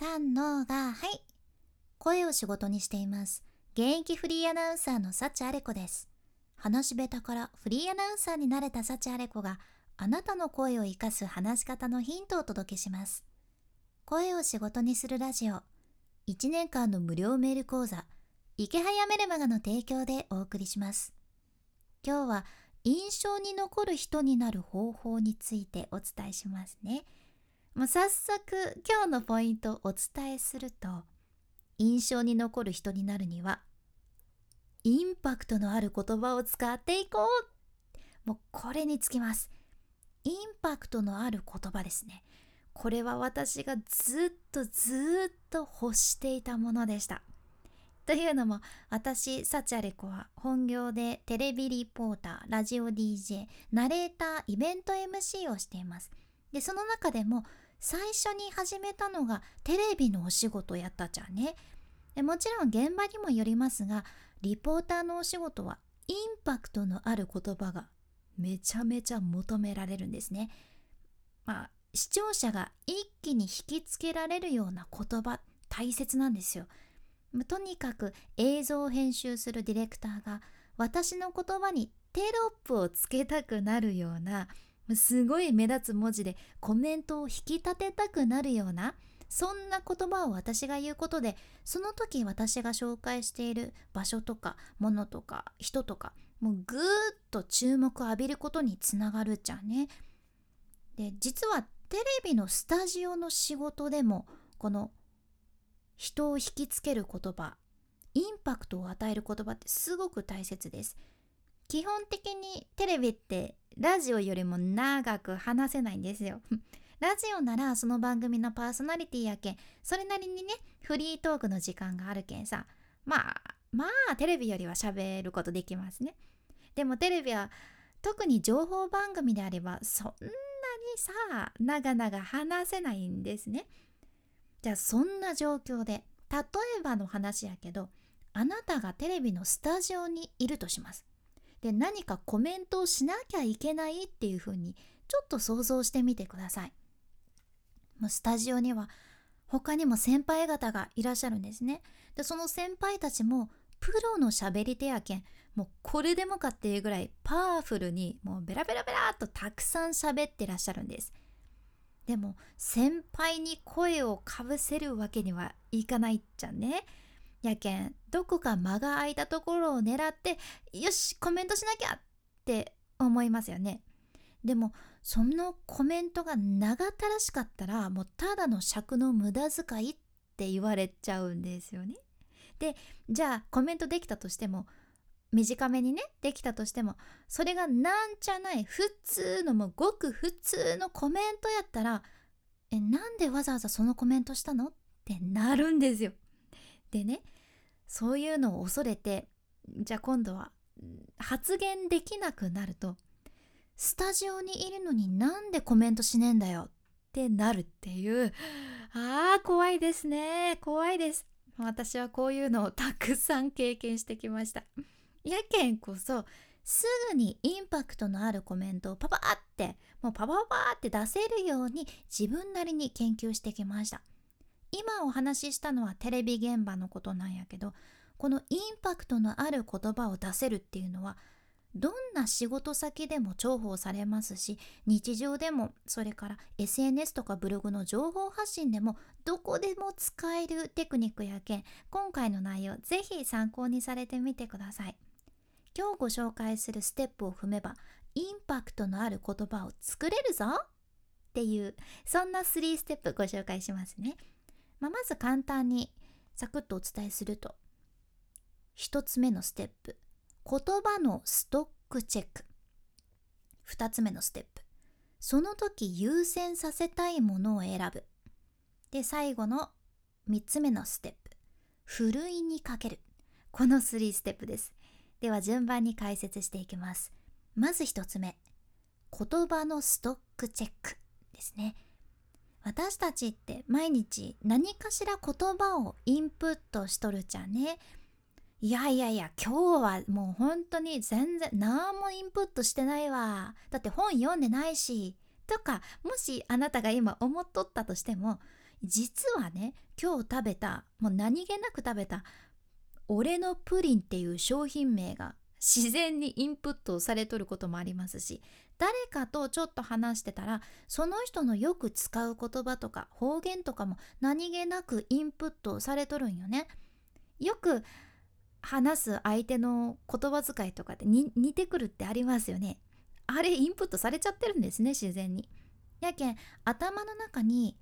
三のがはい。声を仕事にしています。現役フリーアナウンサーの幸あれ子です。話し下手からフリーアナウンサーになれた幸あれ子があなたの声を生かす話し方のヒントをお届けします。声を仕事にするラジオ。1年間の無料メール講座。池早メルマガの提供でお送りします。今日は印象に残る人になる方法についてお伝えしますね。もう早速今日のポイントをお伝えすると印象に残る人になるにはインパクトのある言葉を使っていこう。もうこれにつきます。インパクトのある言葉ですね。これは私がずっとずっと欲していたものでした。というのも私サチャレコは本業でテレビリポーターラジオ DJ ナレーターイベント MC をしています。でその中でも最初に始めたのがテレビのお仕事やったじゃんね。でもちろん現場にもよりますがリポーターのお仕事はインパクトのある言葉がめちゃめちゃ求められるんですね。まあ視聴者が一気に引きつけられるような言葉大切なんですよ。とにかく映像を編集するディレクターが私の言葉にテロップをつけたくなるようなすごい目立つ文字でコメントを引き立てたくなるようなそんな言葉を私が言うことでその時私が紹介している場所とか物とか人とかもうぐーっと注目を浴びることにつながるじゃんね。で実はテレビのスタジオの仕事でもこの人を引きつける言葉インパクトを与える言葉ってすごく大切です。基本的にテレビってラジオよりも長く話せないんですよ。ラジオならその番組のパーソナリティやけんそれなりにねフリートークの時間があるけんさ。まあまあテレビよりは喋ることできますね。でもテレビは特に情報番組であればそんなにさ長々話せないんですね。じゃあそんな状況で例えばの話やけどあなたがテレビのスタジオにいるとします。で何かコメントをしなきゃいけないっていうふうにちょっと想像してみてください。もうスタジオには他にも先輩方がいらっしゃるんですね。でその先輩たちもプロの喋り手やけんもうこれでもかっていうぐらいパワフルにもうベラベラベラっとたくさん喋ってらっしゃるんです。でも先輩に声をかぶせるわけにはいかないじゃね。やけんどこか間が空いたところを狙ってよしコメントしなきゃって思いますよねでもそのコメントが長たらしかったらもうただの尺の無駄遣いって言われちゃうんですよね。でじゃあコメントできたとしても短めにねできたとしてもそれがなんじゃない普通のもうごく普通のコメントやったらえなんでわざわざそのコメントしたの？ってなるんですよ。でねそういうのを恐れてじゃあ今度は発言できなくなるとスタジオにいるのになんでコメントしねえんだよってなるっていうあー怖いですね怖いです。私はこういうのをたくさん経験してきました。やけんこそすぐにインパクトのあるコメントをパパってもうパパパーって出せるように自分なりに研究してきました。今お話ししたのはテレビ現場のことなんやけどこのインパクトのある言葉を出せるっていうのはどんな仕事先でも重宝されますし日常でもそれから SNS とかブログの情報発信でもどこでも使えるテクニックやけん今回の内容ぜひ参考にされてみてください。今日ご紹介するステップを踏めばインパクトのある言葉を作れるぞっていうそんな3ステップご紹介しますね、まあ、まず簡単にサクッとお伝えすると。1つ目のステップ。言葉のストックチェック。2つ目のステップ。その時優先させたいものを選ぶ。で最後の3つ目のステップ。ふるいにかける。この3ステップです。では順番に解説していきます。まず1つ目。言葉のストックチェックですね。私たちって毎日何かしら言葉をインプットしとるじゃね。いやいやいや今日はもう本当に全然何もインプットしてないわ。だって本読んでないし。とかもしあなたが今思っとったとしても実はね今日食べたもう何気なく食べた俺のプリンっていう商品名が自然にインプットされとることもありますし誰かとちょっと話してたらその人のよく使う言葉とか方言とかも何気なくインプットされとるんよね。よく話す相手の言葉遣いとかって似てくるってありますよね。あれインプットされちゃってるんですね自然に。やけん頭の中に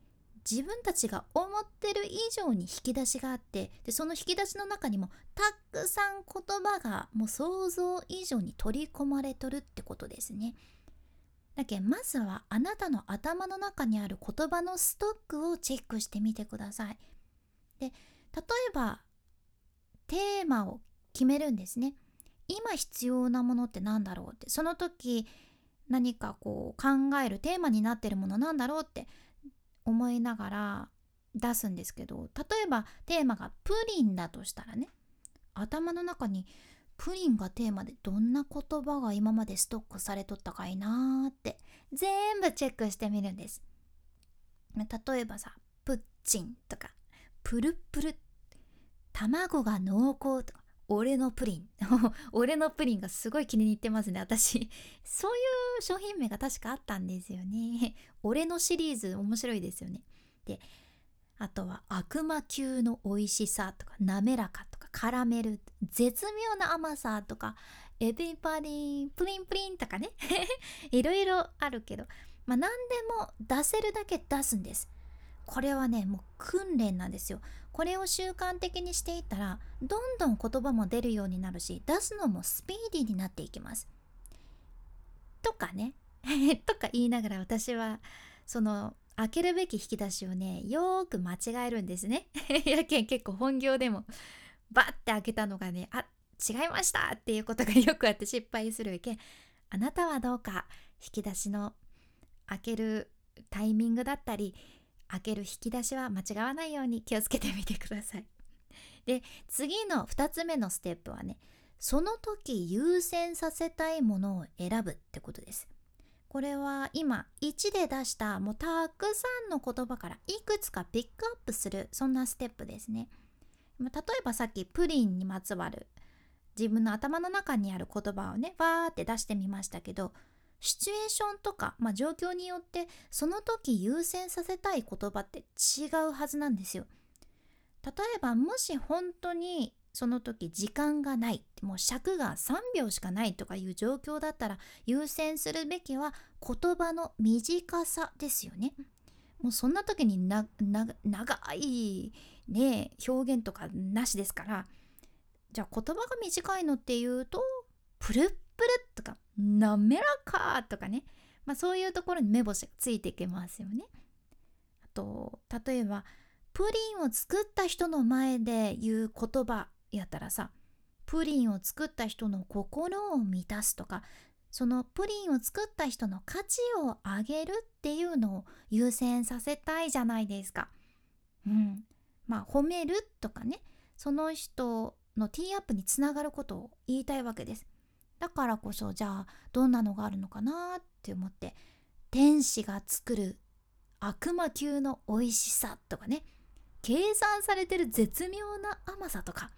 自分たちが思ってる以上に引き出しがあってでその引き出しの中にもたくさん言葉がもう想像以上に取り込まれとるってことですね。だけまずはあなたの頭の中にある言葉のストックをチェックしてみてください。で例えばテーマを決めるんですね。今必要なものって何だろうってその時何かこう考えるテーマになってるものなんだろうって思いながら出すんですけど例えばテーマがプリンだとしたらね頭の中にプリンがテーマでどんな言葉が今までストックされとったかいなーって全部チェックしてみるんです。例えばさプッチンとかプルプル卵が濃厚とか俺のプリン。俺のプリンがすごい気に入ってますね。私そういう商品名が確かあったんですよね。俺のシリーズ面白いですよね。であとは悪魔級の美味しさとか滑らかとかカラメル絶妙な甘さとかエビバディプリンプリンとかね。いろいろあるけどまあ何でも出せるだけ出すんです。これはねもう訓練なんですよ。これを習慣的にしていったらどんどん言葉も出るようになるし出すのもスピーディーになっていきます。とかね。とか言いながら私はその開けるべき引き出しをねよーく間違えるんですね。やけん結構本業でもバッて開けたのがねあ違いました！っていうことがよくあって失敗するけ。んあなたはどうか引き出しの開けるタイミングだったり開ける引き出しは間違わないように気をつけてみてください。で次の2つ目のステップはねその時優先させたいものを選ぶってことです。これは今1で出したもうたくさんの言葉からいくつかピックアップするそんなステップですね。例えばさっきプリンにまつわる自分の頭の中にある言葉をねわーって出してみましたけどシチュエーションとか、まあ、状況によってその時優先させたい言葉って違うはずなんですよ。例えばもし本当にその時時間がないもう尺が3秒しかないとかいう状況だったら優先するべきは言葉の短さですよね。もうそんな時にな長いね表現とかなしですからじゃあ言葉が短いのっていうとプルップルとか滑らかとかね、まあ、そういうところに目星がついていけますよね。あと例えばプリンを作った人の前で言う言葉やったらさプリンを作った人の心を満たすとかそのプリンを作った人の価値を上げるっていうのを優先させたいじゃないですか。うん。まあ褒めるとかねその人のティーアップにつながることを言いたいわけです。だからこそじゃあどんなのがあるのかなって思って天使が作る悪魔級の美味しさとかね計算されてる絶妙な甘さとか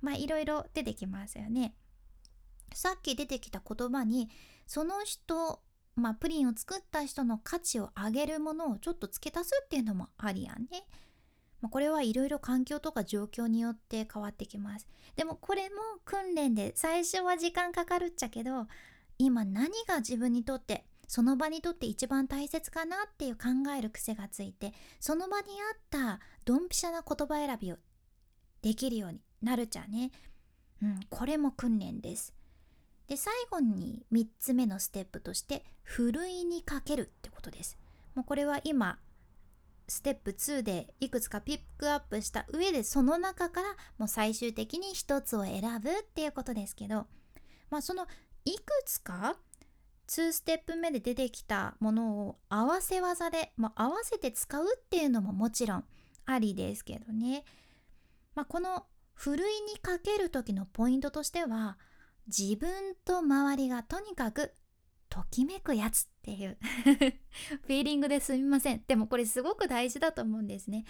まあいろいろ出てきますよね。さっき出てきた言葉にその人まあプリンを作った人の価値を上げるものをちょっと付け足すっていうのもありやんね。まあ、これはいろいろ環境とか状況によって変わってきます。でもこれも訓練で最初は時間かかるっちゃけど今何が自分にとってその場にとって一番大切かなっていう考える癖がついてその場に合ったドンピシャな言葉選びをできるようになるじゃね。うん、これも訓練です。で最後に3つ目のステップとしてふるいにかけるってことです。もうこれは今ステップ2でいくつかピックアップした上でその中からもう最終的に1つを選ぶっていうことですけどまあそのいくつか2ステップ目で出てきたものを合わせ技で、まあ、合わせて使うっていうのももちろんありですけどね、まあ、このふるいにかける時のポイントとしては自分と周りがとにかくときめくやつっていう フィーリングですみません。でもこれすごく大事だと思うんですね。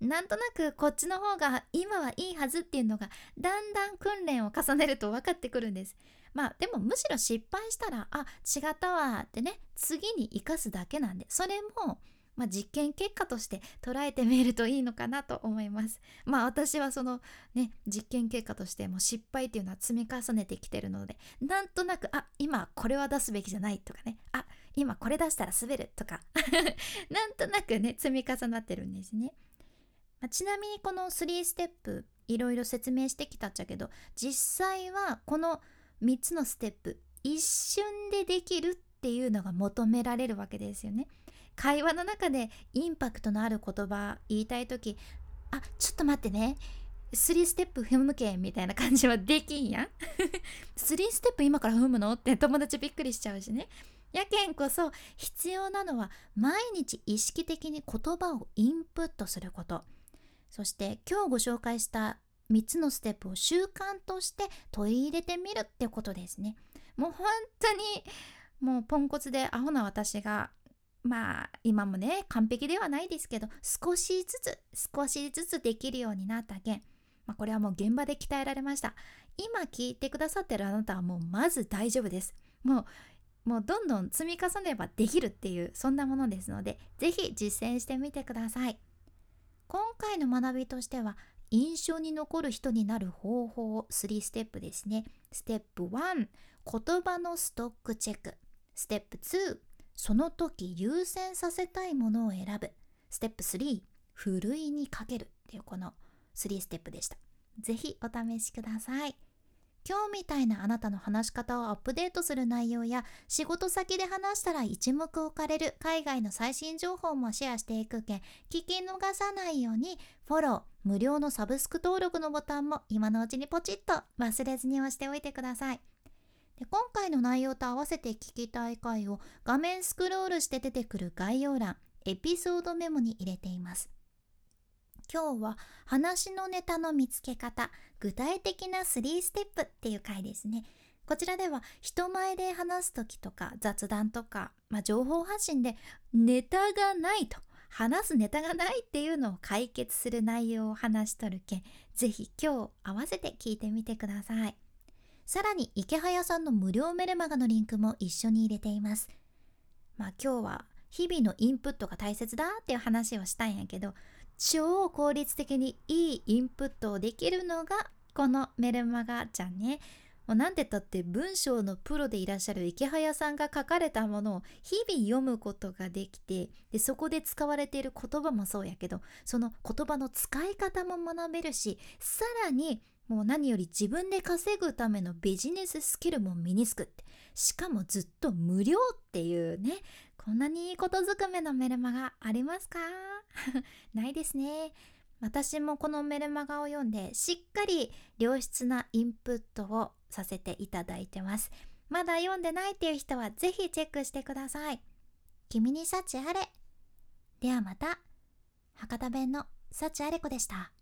なんとなくこっちの方が今はいいはずっていうのがだんだん訓練を重ねると分かってくるんです。まあでもむしろ失敗したらあ違ったわってね次に生かすだけなんでそれもまあ、実験結果として捉えてみるといいのかなと思います。まあ私はそのね実験結果としても失敗っていうのは積み重ねてきてるのでなんとなくあ今これは出すべきじゃないとかねあ今これ出したら滑るとか なんとなくね積み重なってるんですね。まあ、ちなみにこの3ステップいろいろ説明してきたっちゃけど実際はこの3つのステップ一瞬でできるっていうのが求められるわけですよね。会話の中でインパクトのある言葉言いたい時あちょっと待ってね。3ステップ踏むけみたいな感じはできんやん。3ステップ今から踏むの？って友達びっくりしちゃうしね。やけんこそ必要なのは毎日意識的に言葉をインプットすること。そして今日ご紹介した3つのステップを習慣として取り入れてみるってことですね。もう本当にもうポンコツでアホな私がまあ今もね完璧ではないですけど少しずつ少しずつできるようになった件、まあ、これはもう現場で鍛えられました。今聞いてくださってるあなたはもうまず大丈夫です。もうもうどんどん積み重ねればできるっていうそんなものですので是非実践してみてください。今回の学びとしては印象に残る人になる方法を3ステップですね。ステップ1言葉のストックチェック。ステップ2その時優先させたいものを選ぶ。ステップ3ふるいにかける。っていうこの3ステップでした。是非お試しください。今日みたいなあなたの話し方をアップデートする内容や仕事先で話したら一目置かれる海外の最新情報もシェアしていくけん聞き逃さないようにフォロー無料のサブスク登録のボタンも今のうちにポチッと忘れずに押しておいてください。で今回の内容と合わせて聞きたい回を画面スクロールして出てくる概要欄エピソードメモに入れています。今日は話のネタの見つけ方具体的な3ステップっていう回ですね。こちらでは人前で話す時とか雑談とか、まあ、情報発信でネタがないと話すネタがないっていうのを解決する内容を話しとるけんぜひ今日合わせて聞いてみてください。さらに池早さんの無料メルマガのリンクも一緒に入れています。まあ今日は日々のインプットが大切だっていう話をしたんやけど超効率的にいいインプットをできるのがこのメルマガじゃんね。もうなんてたって文章のプロでいらっしゃる池早さんが書かれたものを日々読むことができてでそこで使われている言葉もそうやけどその言葉の使い方も学べるしさらにもう何より自分で稼ぐためのビジネススキルも身につくって。しかもずっと無料っていうね。こんなにいいことずくめのメルマガありますか？ないですね。私もこのメルマガを読んでしっかり良質なインプットをさせていただいてます。まだ読んでないっていう人はぜひチェックしてください。君に幸あれ。ではまた。博多弁の幸あれ子でした。